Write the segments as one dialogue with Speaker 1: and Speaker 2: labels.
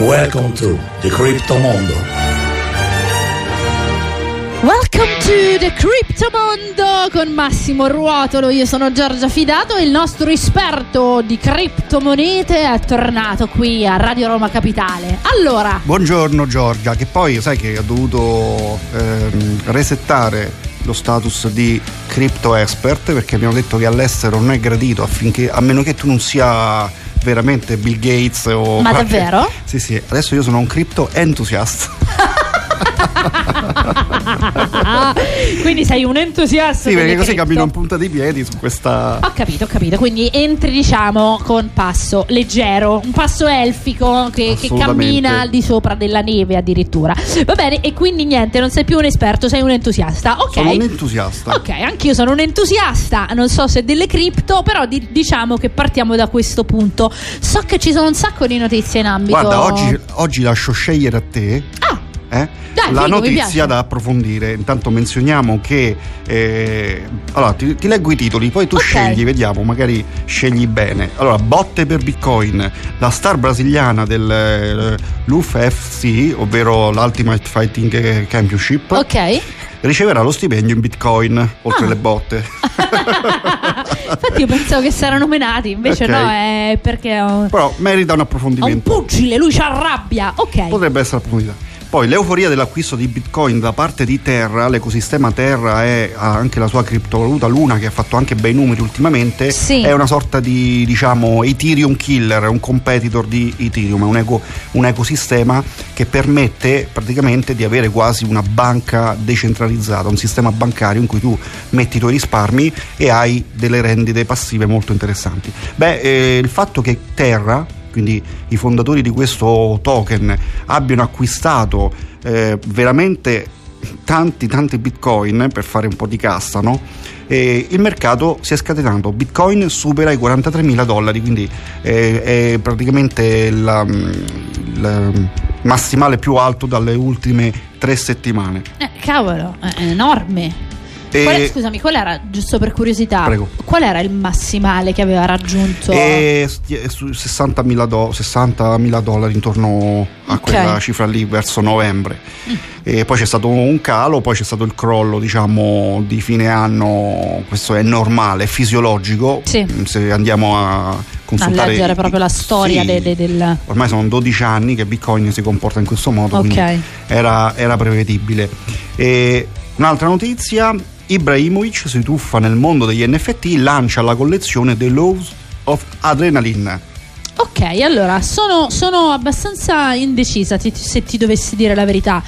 Speaker 1: Welcome to the Crypto Mondo.
Speaker 2: Welcome to the Crypto Mondo con Massimo Ruotolo. Io sono Giorgia Fidato e il nostro esperto di criptomonete è tornato qui a Radio Roma Capitale. Allora,
Speaker 3: Buongiorno Giorgia, che poi sai che ho dovuto ehm, resettare lo status di crypto expert perché abbiamo detto che all'estero non è gradito affinché a meno che tu non sia veramente Bill Gates o
Speaker 2: Ma
Speaker 3: qualche-
Speaker 2: davvero?
Speaker 3: Sì, sì, adesso io sono un crypto entusiasta.
Speaker 2: quindi sei un entusiasta.
Speaker 3: Sì, perché così cammino in punta di piedi su questa
Speaker 2: Ho capito, ho capito. Quindi entri, diciamo, con passo leggero, un passo elfico che, che cammina al di sopra della neve addirittura. Va bene, e quindi niente, non sei più un esperto, sei un entusiasta. Ok.
Speaker 3: sono un entusiasta.
Speaker 2: Ok, anch'io sono un entusiasta, non so se delle cripto, però di- diciamo che partiamo da questo punto. So che ci sono un sacco di notizie in ambito.
Speaker 3: Guarda, oggi, oggi lascio scegliere a te eh,
Speaker 2: Dai,
Speaker 3: la
Speaker 2: figo,
Speaker 3: notizia da approfondire. Intanto menzioniamo che eh, allora ti, ti leggo i titoli, poi tu
Speaker 2: Ok.
Speaker 3: scegli, vediamo, magari scegli bene. Allora, botte per Bitcoin. La star brasiliana del l'UFFC, ovvero l'Ultimate Fighting Championship,
Speaker 2: ok.
Speaker 3: riceverà lo stipendio in Bitcoin oltre
Speaker 2: Ah.
Speaker 3: le botte.
Speaker 2: Infatti io pensavo che si erano menati, invece
Speaker 3: Ok.
Speaker 2: no, è perché ho,
Speaker 3: Però merita un
Speaker 2: ho un
Speaker 3: approfondimento.
Speaker 2: pugile, lui ci arrabbia. Ok.
Speaker 3: Potrebbe essere approfondita. Poi l'euforia dell'acquisto di Bitcoin da parte di Terra, l'ecosistema Terra e anche la sua criptovaluta Luna che ha fatto anche bei numeri ultimamente,
Speaker 2: Sì.
Speaker 3: è una sorta di diciamo Ethereum killer, un competitor di Ethereum, è un, eco- un ecosistema che permette praticamente di avere quasi una banca decentralizzata, un sistema bancario in cui tu metti i tuoi risparmi e hai delle rendite passive molto interessanti. Beh, eh, il fatto che Terra quindi i fondatori di questo token abbiano acquistato eh, veramente tanti tanti bitcoin per fare un po' di cassa no? E il mercato si è scatenato bitcoin supera i 43 mila dollari quindi eh, è praticamente la- il massimale più alto dalle ultime tre settimane
Speaker 2: Eh, cavolo, è enorme.
Speaker 3: E-
Speaker 2: Qual è- scusami, qual era, giusto per curiosità,
Speaker 3: Prego.
Speaker 2: qual era il massimale che aveva raggiunto?
Speaker 3: e sti- è su 60.000 do- 60.000 dollari intorno a
Speaker 2: Ok.
Speaker 3: quella cifra lì verso novembre e poi c'è stato un calo poi c'è stato il crollo diciamo di fine anno questo è normale è fisiologico
Speaker 2: Sì.
Speaker 3: se andiamo a
Speaker 2: a
Speaker 3: consultare
Speaker 2: leggere proprio la storia
Speaker 3: Sì.
Speaker 2: de- de- del...
Speaker 3: ormai sono 12 anni che Bitcoin si comporta in questo modo
Speaker 2: Ok.
Speaker 3: quindi era, era prevedibile e un'altra notizia Ibrahimovic si tuffa nel mondo degli NFT lancia la collezione The Laws of Adrenaline.
Speaker 2: Ok, allora sono, sono abbastanza indecisa ti- se ti dovessi dire la verità,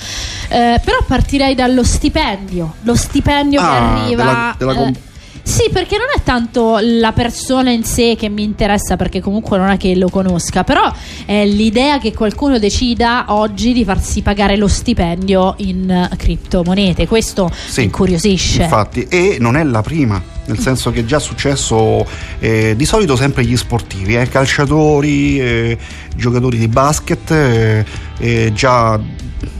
Speaker 2: Eh, però partirei dallo stipendio, lo stipendio che
Speaker 3: Ah,
Speaker 2: arriva...
Speaker 3: della- della com-
Speaker 2: eh, sì, perché non è tanto la persona in sé che mi interessa, perché comunque non è che lo conosca, però è l'idea che qualcuno decida oggi di farsi pagare lo stipendio in criptomonete. Questo
Speaker 3: Sì,
Speaker 2: incuriosisce.
Speaker 3: Infatti, e non è la prima, nel senso che è già successo eh, di solito sempre gli sportivi, eh, calciatori, eh, giocatori di basket, eh, eh, già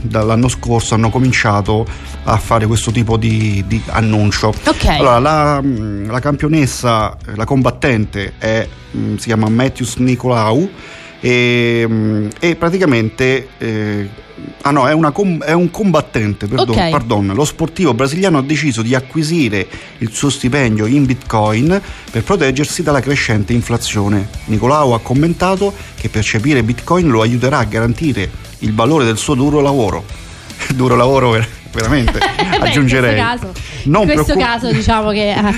Speaker 3: dall'anno scorso hanno cominciato a fare questo tipo di, di annuncio.
Speaker 2: Ok.
Speaker 3: Allora, la, mh, la campionessa, la combattente è, mh, si chiama Matthews Nicolau e, mh, e praticamente eh, ah no, è, una com- è un combattente, perdon,
Speaker 2: Ok.
Speaker 3: pardon. Lo sportivo brasiliano ha deciso di acquisire il suo stipendio in bitcoin per proteggersi dalla crescente inflazione. Nicolau ha commentato che percepire bitcoin lo aiuterà a garantire il valore del suo duro lavoro. duro lavoro ver- veramente,
Speaker 2: beh,
Speaker 3: aggiungerei.
Speaker 2: In questo caso,
Speaker 3: Non
Speaker 2: in questo
Speaker 3: preoccup-
Speaker 2: caso diciamo che ha,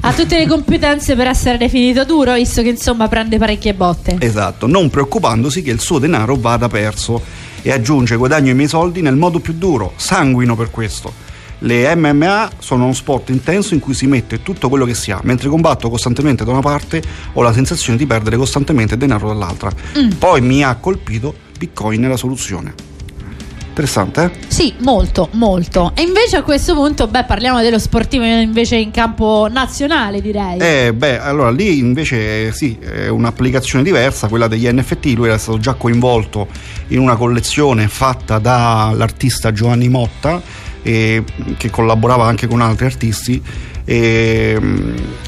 Speaker 2: ha tutte le competenze per essere definito duro, visto che insomma prende parecchie botte.
Speaker 3: Esatto, non preoccupandosi che il suo denaro vada perso e aggiunge guadagno i miei soldi nel modo più duro, sanguino per questo. Le MMA sono uno sport intenso in cui si mette tutto quello che si ha, mentre combatto costantemente da una parte ho la sensazione di perdere costantemente denaro dall'altra.
Speaker 2: Mm.
Speaker 3: Poi mi ha colpito Bitcoin è la soluzione. Interessante, eh?
Speaker 2: Sì, molto, molto. E invece a questo punto, beh, parliamo dello sportivo invece in campo nazionale, direi.
Speaker 3: Eh, beh, allora lì invece sì, è un'applicazione diversa, quella degli NFT. Lui era stato già coinvolto in una collezione fatta dall'artista Giovanni Motta, eh, che collaborava anche con altri artisti. E,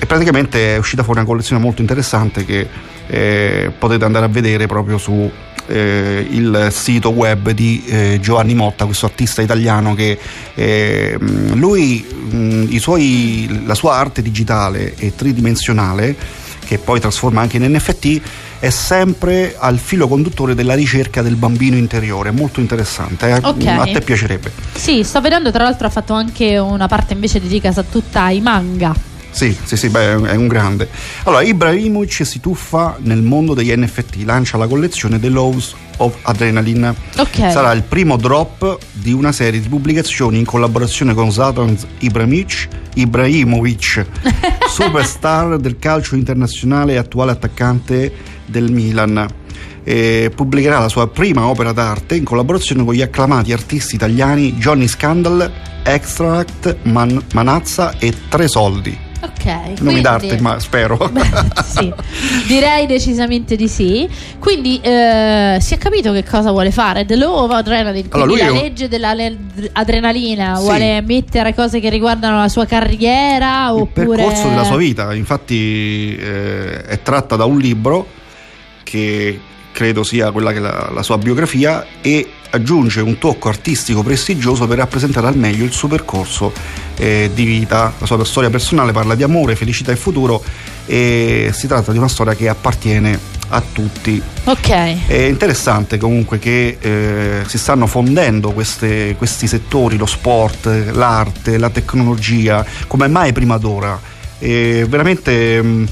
Speaker 3: e praticamente è uscita fuori una collezione molto interessante che eh, potete andare a vedere proprio su eh, il sito web di eh, Giovanni Motta, questo artista italiano che eh, lui, mh, suoi, la sua arte digitale e tridimensionale, che poi trasforma anche in NFT, è sempre al filo conduttore della ricerca del bambino interiore, molto interessante. Eh?
Speaker 2: Okay.
Speaker 3: A te piacerebbe?
Speaker 2: Sì, sto vedendo, tra l'altro ha fatto anche una parte invece dedicata tutta ai manga.
Speaker 3: Sì, sì, sì, beh, è un grande. Allora, Ibrahimovic si tuffa nel mondo degli NFT, lancia la collezione The Laws of Adrenaline.
Speaker 2: Okay.
Speaker 3: Sarà il primo drop di una serie di pubblicazioni in collaborazione con Zlatan Ibrahimovic, Ibrahimovic superstar del calcio internazionale e attuale attaccante del Milan. E pubblicherà la sua prima opera d'arte in collaborazione con gli acclamati artisti italiani Johnny Scandal, Extract, Man- Manazza e Tre Soldi.
Speaker 2: Ok,
Speaker 3: Nomi
Speaker 2: quindi...
Speaker 3: d'arte, ma spero.
Speaker 2: Beh, sì, direi decisamente di sì. Quindi eh, si è capito che cosa vuole fare. The Law of Adrenaline,
Speaker 3: Allora,
Speaker 2: quindi
Speaker 3: lui
Speaker 2: la
Speaker 3: è
Speaker 2: legge dell'adrenalina.
Speaker 3: Sì.
Speaker 2: Vuole mettere cose che riguardano la sua carriera
Speaker 3: il
Speaker 2: oppure.
Speaker 3: percorso della sua vita. Infatti, eh, è tratta da un libro che credo sia quella che è la, la sua biografia e aggiunge un tocco artistico prestigioso per rappresentare al meglio il suo percorso eh, di vita. La sua storia personale parla di amore, felicità e futuro e si tratta di una storia che appartiene a tutti.
Speaker 2: Ok.
Speaker 3: È interessante comunque che eh, si stanno fondendo queste- questi settori, lo sport, l'arte, la tecnologia, come mai prima d'ora. È veramente mh,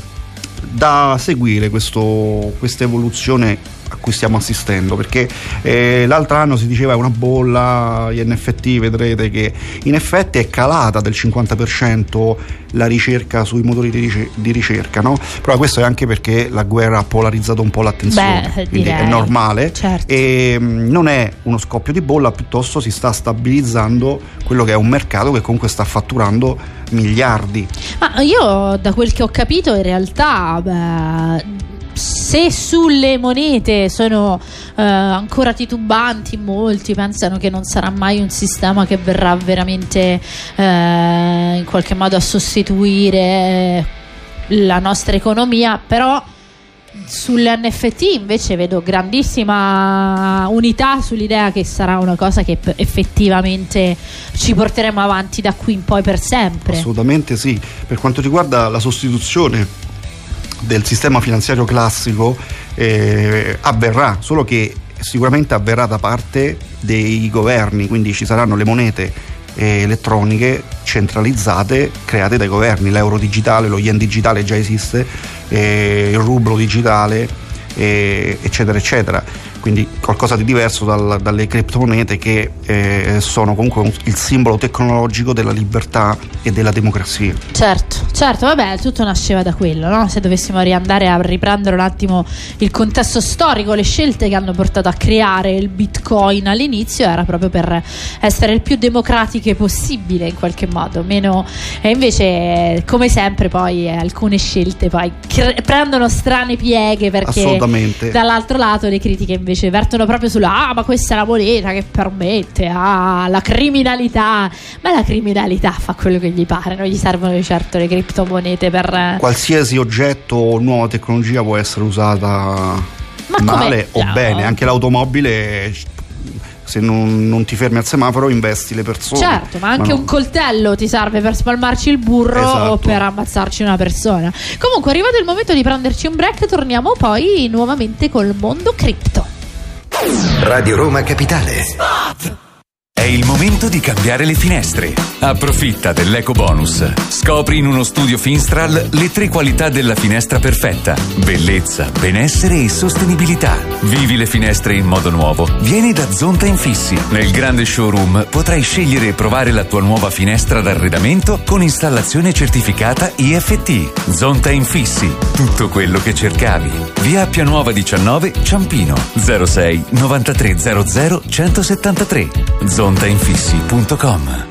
Speaker 3: da seguire questo- questa evoluzione a cui stiamo assistendo perché eh, l'altro anno si diceva è una bolla gli NFT vedrete che in effetti è calata del 50% la ricerca sui motori di, rice- di ricerca no? però questo è anche perché la guerra ha polarizzato un po' l'attenzione
Speaker 2: Beh,
Speaker 3: quindi è
Speaker 2: direi.
Speaker 3: normale
Speaker 2: Certo.
Speaker 3: e mh, non è uno scoppio di bolla piuttosto si sta stabilizzando quello che è un mercato che comunque sta fatturando miliardi
Speaker 2: Ma io, da quel che ho capito, in realtà. beh, se sulle monete sono eh, ancora titubanti, molti pensano che non sarà mai un sistema che verrà veramente eh, in qualche modo a sostituire eh, la nostra economia, però sulle NFT invece vedo grandissima unità sull'idea che sarà una cosa che effettivamente ci porteremo avanti da qui in poi per sempre.
Speaker 3: Assolutamente sì. Per quanto riguarda la sostituzione del sistema finanziario classico, eh, avverrà, solo che sicuramente avverrà da parte dei governi, quindi ci saranno le monete eh, elettroniche centralizzate create dai governi, l'euro digitale, lo yen digitale già esiste, eh, il rublo digitale, eh, eccetera, eccetera. Quindi qualcosa di diverso dal- dalle criptomonete che eh, sono comunque un- il simbolo tecnologico della libertà e della democrazia.
Speaker 2: Certo, certo, vabbè, tutto nasceva da quello, no? Se dovessimo riandare a riprendere un attimo il contesto storico, le scelte che hanno portato a creare il Bitcoin all'inizio era proprio per essere il più democratiche possibile in qualche modo, meno e invece come sempre poi eh, alcune scelte poi cre- prendono strane pieghe perché
Speaker 3: Assolutamente.
Speaker 2: dall'altro lato le critiche invece vertono proprio sulla ah ma questa è la moneta che permette ah la criminalità ma la criminalità fa quello che gli pare non gli servono di certo le criptomonete per
Speaker 3: Qualsiasi oggetto o nuova tecnologia può essere usata
Speaker 2: Ma
Speaker 3: male o
Speaker 2: no.
Speaker 3: bene, anche l'automobile se non, non ti fermi al semaforo investi le persone.
Speaker 2: certo ma anche
Speaker 3: no.
Speaker 2: un coltello ti serve per spalmarci il burro
Speaker 3: Esatto.
Speaker 2: o per ammazzarci una persona comunque è arrivato il momento di prenderci un break torniamo poi nuovamente col mondo cripto
Speaker 4: Radio Roma Capitale.
Speaker 5: Il momento di cambiare le finestre. Approfitta dell'eco bonus. Scopri in uno studio Finstral le tre qualità della finestra perfetta: bellezza, benessere e sostenibilità. Vivi le finestre in modo nuovo. Vieni da Zonta Infissi. Nel grande showroom potrai scegliere e provare la tua nuova finestra d'arredamento con installazione certificata IFT. Zonta Infissi. Tutto quello che cercavi. Via Appia Nuova 19 Ciampino 06 9300 173 zontainfissi.com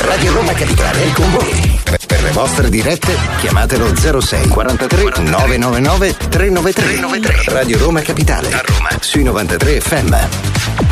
Speaker 4: Radio Roma Capitale è con voi. Per- le vostre dirette chiamatelo 06 43 999 393. Radio Roma Capitale. A Roma. Sui 93 FM.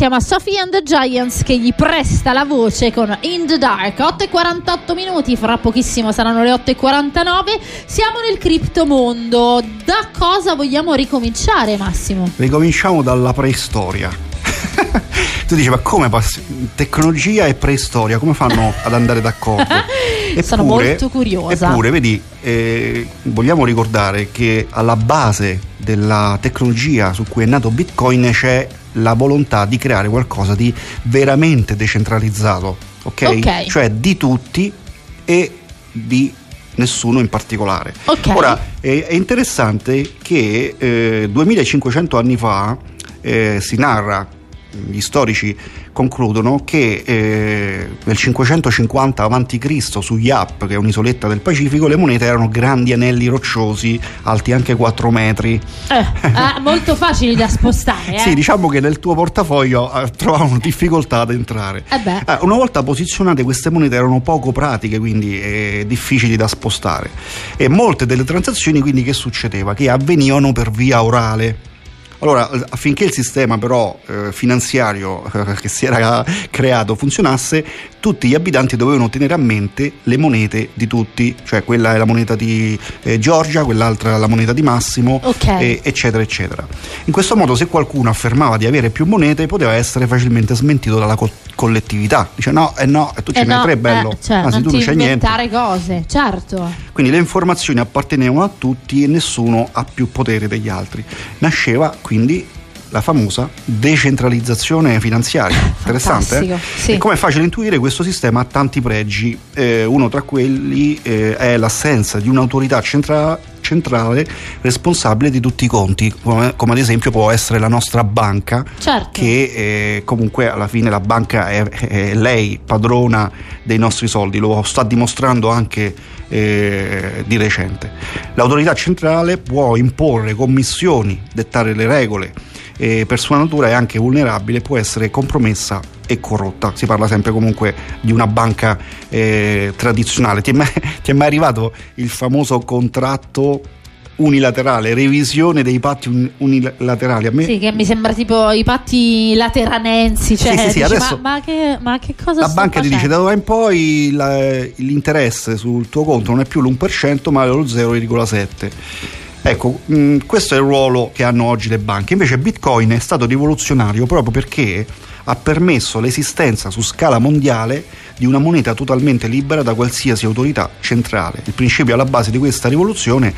Speaker 2: Insieme a Sophie and the Giants che gli presta la voce con In the Dark 8 e 48 minuti fra pochissimo saranno le 8 e 49 siamo nel criptomondo da cosa vogliamo ricominciare Massimo?
Speaker 3: Ricominciamo dalla preistoria. tu dici, ma come pass- tecnologia e preistoria, come fanno ad andare d'accordo?
Speaker 2: Sono molto curiosa.
Speaker 3: Eppure, vedi, eh, vogliamo ricordare che alla base della tecnologia su cui è nato Bitcoin c'è la volontà di creare qualcosa di veramente decentralizzato, ok?
Speaker 2: Ok.
Speaker 3: Cioè di tutti e di nessuno in particolare.
Speaker 2: Ok.
Speaker 3: Ora, è, è interessante che eh, 2500 anni fa eh, si narra, gli storici concludono che eh, nel 550 a.C. su Yap, che è un'isoletta del Pacifico, le monete erano grandi anelli rocciosi, alti anche 4 metri.
Speaker 2: Eh, ah, molto facili da spostare eh?
Speaker 3: Sì, diciamo che nel tuo portafoglio eh, trovavano difficoltà ad entrare.
Speaker 2: Eh.
Speaker 3: Eh, una volta posizionate queste monete erano poco pratiche, quindi eh, difficili da spostare. E molte delle transazioni quindi che succedeva? Che avvenivano per via orale. Allora, affinché il sistema però eh, finanziario eh, che si era creato funzionasse, tutti gli abitanti dovevano tenere a mente le monete di tutti, cioè quella è la moneta di eh, Giorgia, quell'altra è la moneta di Massimo,
Speaker 2: Ok.
Speaker 3: e- eccetera, eccetera. In questo modo, se qualcuno affermava di avere più monete, poteva essere facilmente smentito dalla co- collettività. Dice no, eh no, e tu ce
Speaker 2: Eh
Speaker 3: ne hai
Speaker 2: no,
Speaker 3: tre, bello.
Speaker 2: eh, cioè,
Speaker 3: Anzi,
Speaker 2: non
Speaker 3: tu non c'hai niente.
Speaker 2: inventare cose, certo.
Speaker 3: Quindi le informazioni appartenevano a tutti e nessuno ha più potere degli altri. Nasceva quindi la famosa decentralizzazione finanziaria. Interessante? eh?
Speaker 2: Sì.
Speaker 3: E come è facile intuire, questo sistema ha tanti pregi. Eh, uno tra quelli eh, è l'assenza di un'autorità centra- centrale responsabile di tutti i conti, come, come ad esempio può essere la nostra banca,
Speaker 2: Certo.
Speaker 3: che eh, comunque alla fine la banca è, è lei padrona dei nostri soldi, lo sta dimostrando anche eh, di recente. L'autorità centrale può imporre commissioni, dettare le regole eh, per sua natura è anche vulnerabile, può essere compromessa e corrotta. Si parla sempre comunque di una banca eh, tradizionale. Ti è, mai, ti è mai arrivato il famoso contratto unilaterale, revisione dei patti un- unilaterali? A me
Speaker 2: Sì, che mi sembra tipo i patti lateranensi. Cioè,
Speaker 3: Sì, sì, sì,
Speaker 2: dici,
Speaker 3: adesso-
Speaker 2: ma, ma che, ma che cosa
Speaker 3: la banca ti dice da
Speaker 2: facendo?
Speaker 3: ora in poi la- l'interesse sul tuo conto non è più l'1% ma lo 0,7%. Ecco, mh, questo è il ruolo che hanno oggi le banche. Invece Bitcoin è stato rivoluzionario proprio perché ha permesso l'esistenza su scala mondiale di una moneta totalmente libera da qualsiasi autorità centrale. Il principio alla base di questa rivoluzione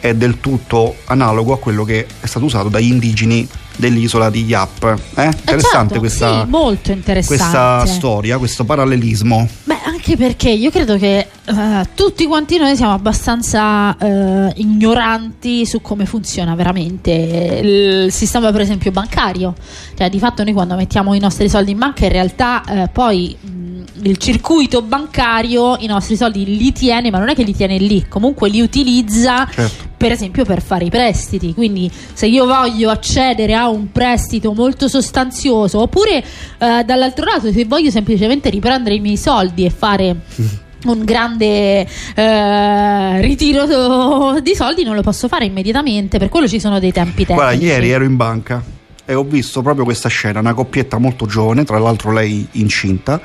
Speaker 3: è del tutto analogo a quello che è stato usato dagli indigeni dell'isola di Yap. Eh?
Speaker 2: Eh,
Speaker 3: Interessante
Speaker 2: certo,
Speaker 3: questa,
Speaker 2: sì, interessante.
Speaker 3: questa storia, questo parallelismo.
Speaker 2: Beh, anche perché io credo che eh, tutti quanti noi siamo abbastanza eh, ignoranti su come funziona veramente il sistema, per esempio, bancario. Cioè, di fatto, noi quando mettiamo i nostri soldi in banca, in realtà eh, poi mh, il circuito bancario i nostri soldi li tiene, ma non è che li tiene lì, comunque li utilizza
Speaker 3: Certo.
Speaker 2: Per esempio per fare i prestiti. Quindi, se io voglio accedere a un prestito molto sostanzioso, oppure eh, dall'altro lato, se voglio semplicemente riprendere i miei soldi e fare. Un grande eh, ritiro di soldi non lo posso fare immediatamente, per quello ci sono dei tempi tecnici.
Speaker 3: Guarda, ieri ero in banca e ho visto proprio questa scena, una coppietta molto giovane, tra l'altro lei incinta,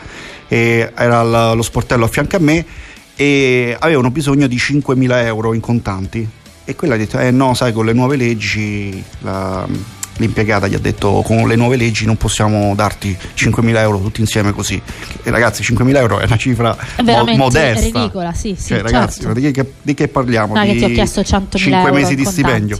Speaker 3: era lo sportello a fianco a me e avevano bisogno di 5.000 euro in contanti. E quella ha detto, eh no, sai, con le nuove leggi, la- l'impiegata gli ha detto, con le nuove leggi non possiamo darti 5.000 euro tutti insieme così. E ragazzi, 5.000 euro è una cifra
Speaker 2: È
Speaker 3: mo- modesta.
Speaker 2: ridicola, sì, sì,
Speaker 3: Cioè, ragazzi,
Speaker 2: certo.
Speaker 3: di, che, di che parliamo?
Speaker 2: Non è che
Speaker 3: di
Speaker 2: ti ho chiesto 100.000
Speaker 3: 5
Speaker 2: euro
Speaker 3: mesi di stipendio.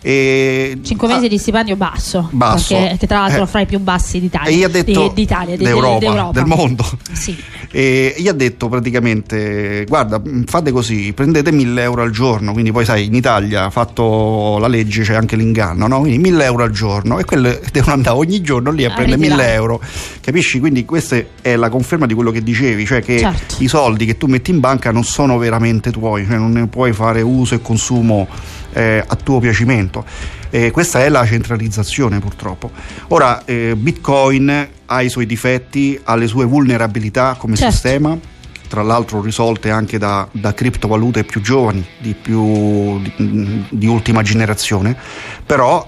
Speaker 3: E
Speaker 2: 5
Speaker 3: ah,
Speaker 2: mesi di stipendio basso,
Speaker 3: Basso.
Speaker 2: perché che tra l'altro
Speaker 3: Eh.
Speaker 2: fra i più bassi d'Italia.
Speaker 3: E gli ha detto
Speaker 2: di- d'Italia, di-
Speaker 3: d'Europa,
Speaker 2: d'Europa.
Speaker 3: del mondo.
Speaker 2: Sì.
Speaker 3: E gli ha detto praticamente: Guarda, mh, fate così, prendete 1000 euro al giorno. Quindi, poi sai, in Italia ha fatto la legge, c'è anche l'inganno, no? Quindi 1000 euro al giorno e quelle devono andare ogni giorno lì a
Speaker 2: A
Speaker 3: prendere 1000
Speaker 2: ritirare.
Speaker 3: euro. Capisci? Quindi, questa è la conferma di quello che dicevi, cioè che
Speaker 2: Certo.
Speaker 3: i soldi che tu metti in banca non sono veramente tuoi, cioè non ne puoi fare uso e consumo eh, a tuo piacimento. Eh, questa è la centralizzazione purtroppo. Ora, eh, Bitcoin ha i suoi difetti, ha le sue vulnerabilità come
Speaker 2: Certo.
Speaker 3: sistema, tra l'altro risolte anche da, da criptovalute più giovani, di, più, di, di ultima generazione, però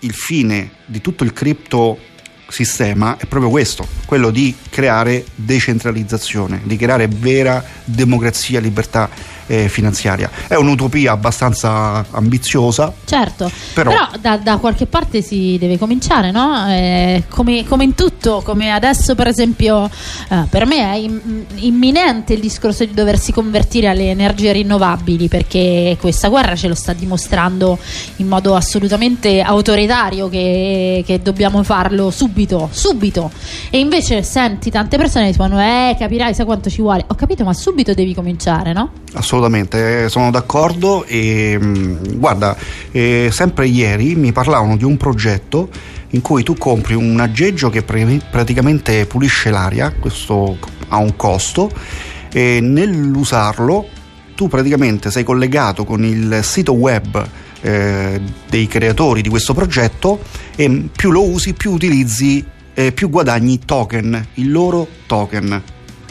Speaker 3: il fine di tutto il cripto sistema è proprio questo, quello di creare decentralizzazione, di creare vera democrazia, libertà eh, finanziaria. È un'utopia abbastanza ambiziosa,
Speaker 2: Certo,
Speaker 3: Però-
Speaker 2: però, da, da qualche parte si deve cominciare, no? Eh, come, come in tutto, come adesso per esempio eh, per me è im- imminente il discorso di doversi convertire alle energie rinnovabili perché questa guerra ce lo sta dimostrando in modo assolutamente autoritario che, che dobbiamo farlo subito, subito. E invece senti tante persone che dicono eh capirai sai quanto ci vuole. Ho capito ma subito devi cominciare, no?
Speaker 3: assolutamente, eh, sono d'accordo e mh, guarda, eh, sempre ieri mi parlavano di un progetto in cui tu compri un aggeggio che pre- praticamente pulisce l'aria, questo ha un costo e nell'usarlo tu praticamente sei collegato con il sito web eh, dei creatori di questo progetto e più lo usi più utilizzi eh, più guadagni token, il loro token.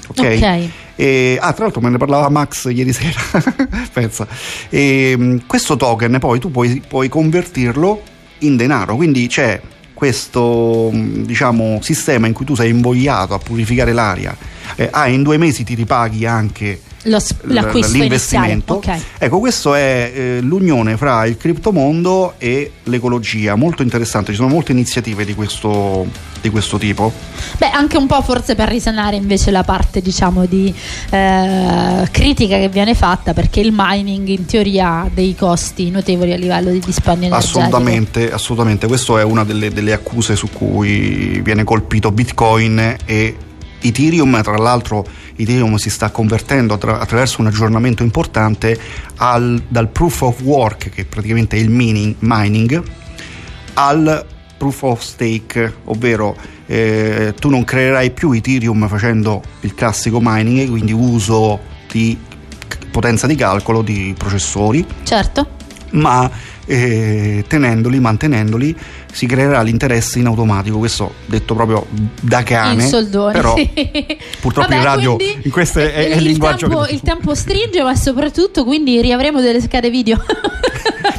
Speaker 3: Ok?
Speaker 2: Ok.
Speaker 3: E, ah, tra l'altro me ne parlava Max ieri sera, pensa. E, mh, questo token poi tu puoi, puoi convertirlo in denaro, quindi c'è questo mh, diciamo, sistema in cui tu sei invogliato a purificare l'aria. Eh, ah, in due mesi ti ripaghi anche
Speaker 2: L'acquisto
Speaker 3: l'investimento.
Speaker 2: Ok.
Speaker 3: Ecco, questo è eh, l'unione fra il criptomondo e l'ecologia, molto interessante, ci sono molte iniziative di questo, di questo tipo.
Speaker 2: Beh, anche un po' forse per risanare invece la parte, diciamo, di eh, critica che viene fatta, perché il mining in teoria ha dei costi notevoli a livello di dispendio energetico.
Speaker 3: Assolutamente, assolutamente, questa è una delle, delle accuse su cui viene colpito Bitcoin e Ethereum, tra l'altro Ethereum si sta convertendo attra- attraverso un aggiornamento importante al- dal proof of work, che praticamente è il mining, mining al proof of stake, ovvero eh, tu non creerai più Ethereum facendo il classico mining, quindi uso di potenza di calcolo di processori,
Speaker 2: Certo.
Speaker 3: ma e tenendoli, mantenendoli, si creerà l'interesse in automatico. Questo detto proprio da cane.
Speaker 2: in soldoni.
Speaker 3: Però
Speaker 2: sì.
Speaker 3: purtroppo
Speaker 2: Vabbè,
Speaker 3: in radio in questo è, è il,
Speaker 2: il
Speaker 3: linguaggio
Speaker 2: tempo,
Speaker 3: che-
Speaker 2: il tempo stringe, ma soprattutto quindi riavremo delle schede video.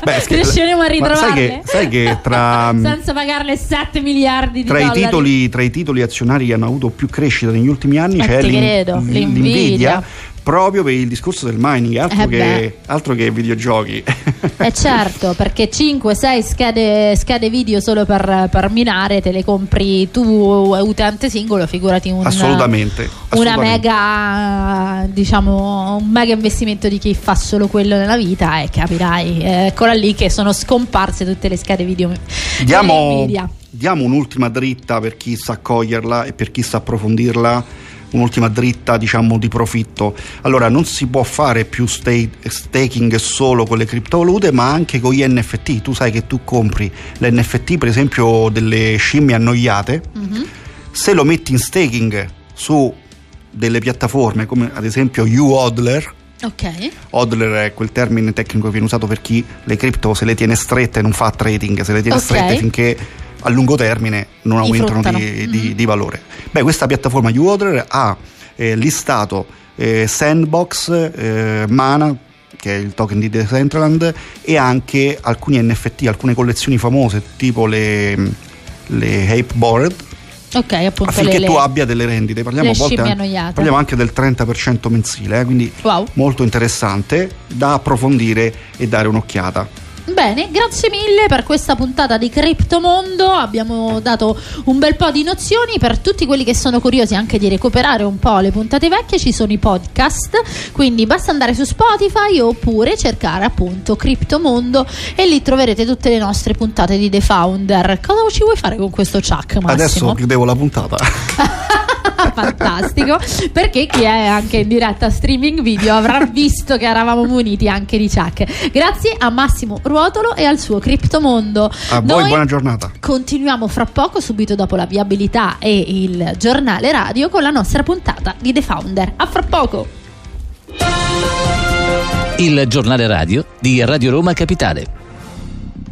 Speaker 3: Beh,
Speaker 2: Riusciremo a ritrovarle.
Speaker 3: sai che- sai che tra-
Speaker 2: senza pagarle 7 miliardi di
Speaker 3: tra i,
Speaker 2: dollari.
Speaker 3: titoli, tra i titoli azionari che hanno avuto più crescita negli ultimi anni
Speaker 2: Eh,
Speaker 3: c'è
Speaker 2: ti
Speaker 3: l'in-
Speaker 2: l'Nvidia.
Speaker 3: Proprio per il discorso del mining, altro,
Speaker 2: Eh
Speaker 3: che, altro che videogiochi.
Speaker 2: Eh certo, perché 5-6 schede, schede video solo per, per minare te le compri tu utente singolo, figurati un,
Speaker 3: assolutamente.
Speaker 2: una
Speaker 3: assolutamente.
Speaker 2: mega diciamo un mega investimento di chi fa solo quello nella vita e capirai eh, eccola lì che sono scomparse tutte le schede video
Speaker 3: Diamo, diamo un'ultima dritta per chi sa coglierla e per chi sa approfondirla. Un'ultima dritta, diciamo, di profitto. Allora, non si può fare più sta- staking solo con le criptovalute, ma anche con gli NFT. Tu sai che tu compri l'NFT, per esempio, delle scimmie annoiate.
Speaker 2: Mhm.
Speaker 3: Se lo metti in staking su delle piattaforme come ad esempio UOdler,
Speaker 2: ok
Speaker 3: Hodler è quel termine tecnico che viene usato per chi le cripto se le tiene strette non fa trading, se le tiene
Speaker 2: Ok.
Speaker 3: strette finché a lungo termine non aumentano di, di-
Speaker 2: Mhm.
Speaker 3: di valore. Beh, questa piattaforma UOdler ha eh, listato eh, Sandbox, eh, Mana, che è il token di Decentraland, e anche alcuni NFT, alcune collezioni famose, tipo le, le Ape Board,
Speaker 2: ok appunto
Speaker 3: affinché
Speaker 2: le,
Speaker 3: tu abbia delle rendite. Parliamo,
Speaker 2: le
Speaker 3: a volte
Speaker 2: scimmie
Speaker 3: an-
Speaker 2: annoiate.
Speaker 3: parliamo anche del 30% mensile, eh, quindi
Speaker 2: wow
Speaker 3: molto interessante da approfondire e dare un'occhiata.
Speaker 2: Bene, grazie mille per questa puntata di Criptomondo. Abbiamo dato un bel po' di nozioni per tutti quelli che sono curiosi anche di recuperare un po' le puntate vecchie. Ci sono i podcast, quindi basta andare su Spotify oppure cercare appunto Criptomondo e lì troverete tutte le nostre puntate di The Founder. Cosa ci vuoi fare con questo Chuck, Massimo?
Speaker 3: Adesso chiudevo la puntata.
Speaker 2: Fantastico, perché chi è anche in diretta streaming video avrà visto che eravamo muniti anche di Chuck. Grazie a Massimo Ruotolo e al suo Criptomondo.
Speaker 3: A voi
Speaker 2: Noi
Speaker 3: buona giornata.
Speaker 2: Continuiamo fra poco, subito dopo la viabilità e il giornale radio, con la nostra puntata di The Founder. A fra poco!
Speaker 6: Il giornale radio di Radio Roma Capitale.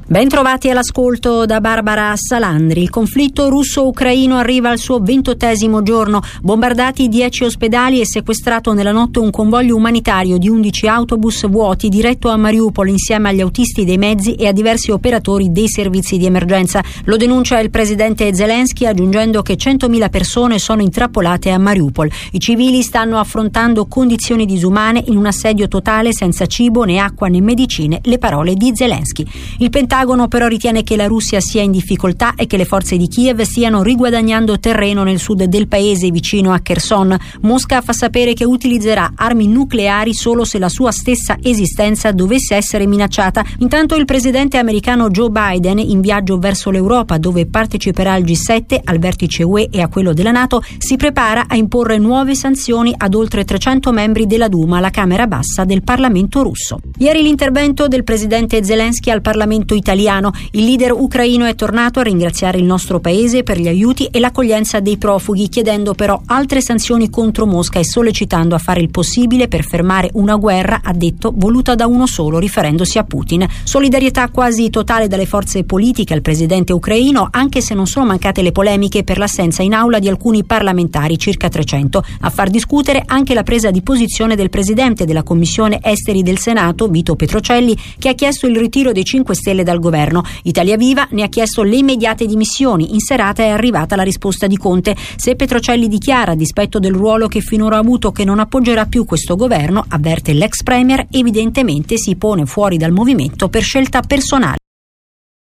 Speaker 7: Bentrovati all'ascolto da Barbara Salandri. Il conflitto russo-ucraino arriva al suo ventottesimo giorno. Bombardati 10 ospedali e sequestrato nella notte un convoglio umanitario di 11 autobus vuoti diretto a Mariupol insieme agli autisti dei mezzi e a diversi operatori dei servizi di emergenza. Lo denuncia il presidente Zelensky aggiungendo che 100.000 persone sono intrappolate a Mariupol. I civili stanno affrontando condizioni disumane in un assedio totale senza cibo né acqua né medicine, le parole di Zelensky. Il Pentagono però ritiene che la Russia sia in difficoltà e che le forze di Kiev stiano riguadagnando terreno nel sud del paese vicino a Kherson. Mosca fa sapere che utilizzerà armi nucleari solo se la sua stessa esistenza dovesse essere minacciata. Intanto il presidente americano Joe Biden, in viaggio verso l'Europa dove parteciperà al G7, al vertice UE e a quello della Nato, si prepara a imporre nuove sanzioni ad oltre 300 membri della Duma, la Camera bassa del Parlamento russo. Ieri l'intervento del presidente Zelensky al Parlamento italiano. Il leader ucraino è tornato a ringraziare il nostro paese per gli aiuti e l'accoglienza dei profughi, chiedendo però altre sanzioni contro Mosca e sollecitando a fare il possibile per fermare una guerra, ha detto, voluta da uno solo, riferendosi a Putin. Solidarietà quasi totale dalle forze politiche al presidente ucraino, anche se non sono mancate le polemiche per l'assenza in aula di alcuni parlamentari, circa 300. A far discutere anche la presa di posizione del presidente della Commissione Esteri del Senato, Vito Petrocelli, che ha chiesto il ritiro dei 5 Stelle dal governo. Italia Viva ne ha chiesto le immediate dimissioni. In serata è arrivata la risposta di Conte. Se Petrocelli dichiara, a dispetto del ruolo che finora ha avuto, che non appoggerà più questo governo, avverte l'ex premier, evidentemente si pone fuori dal movimento per scelta personale.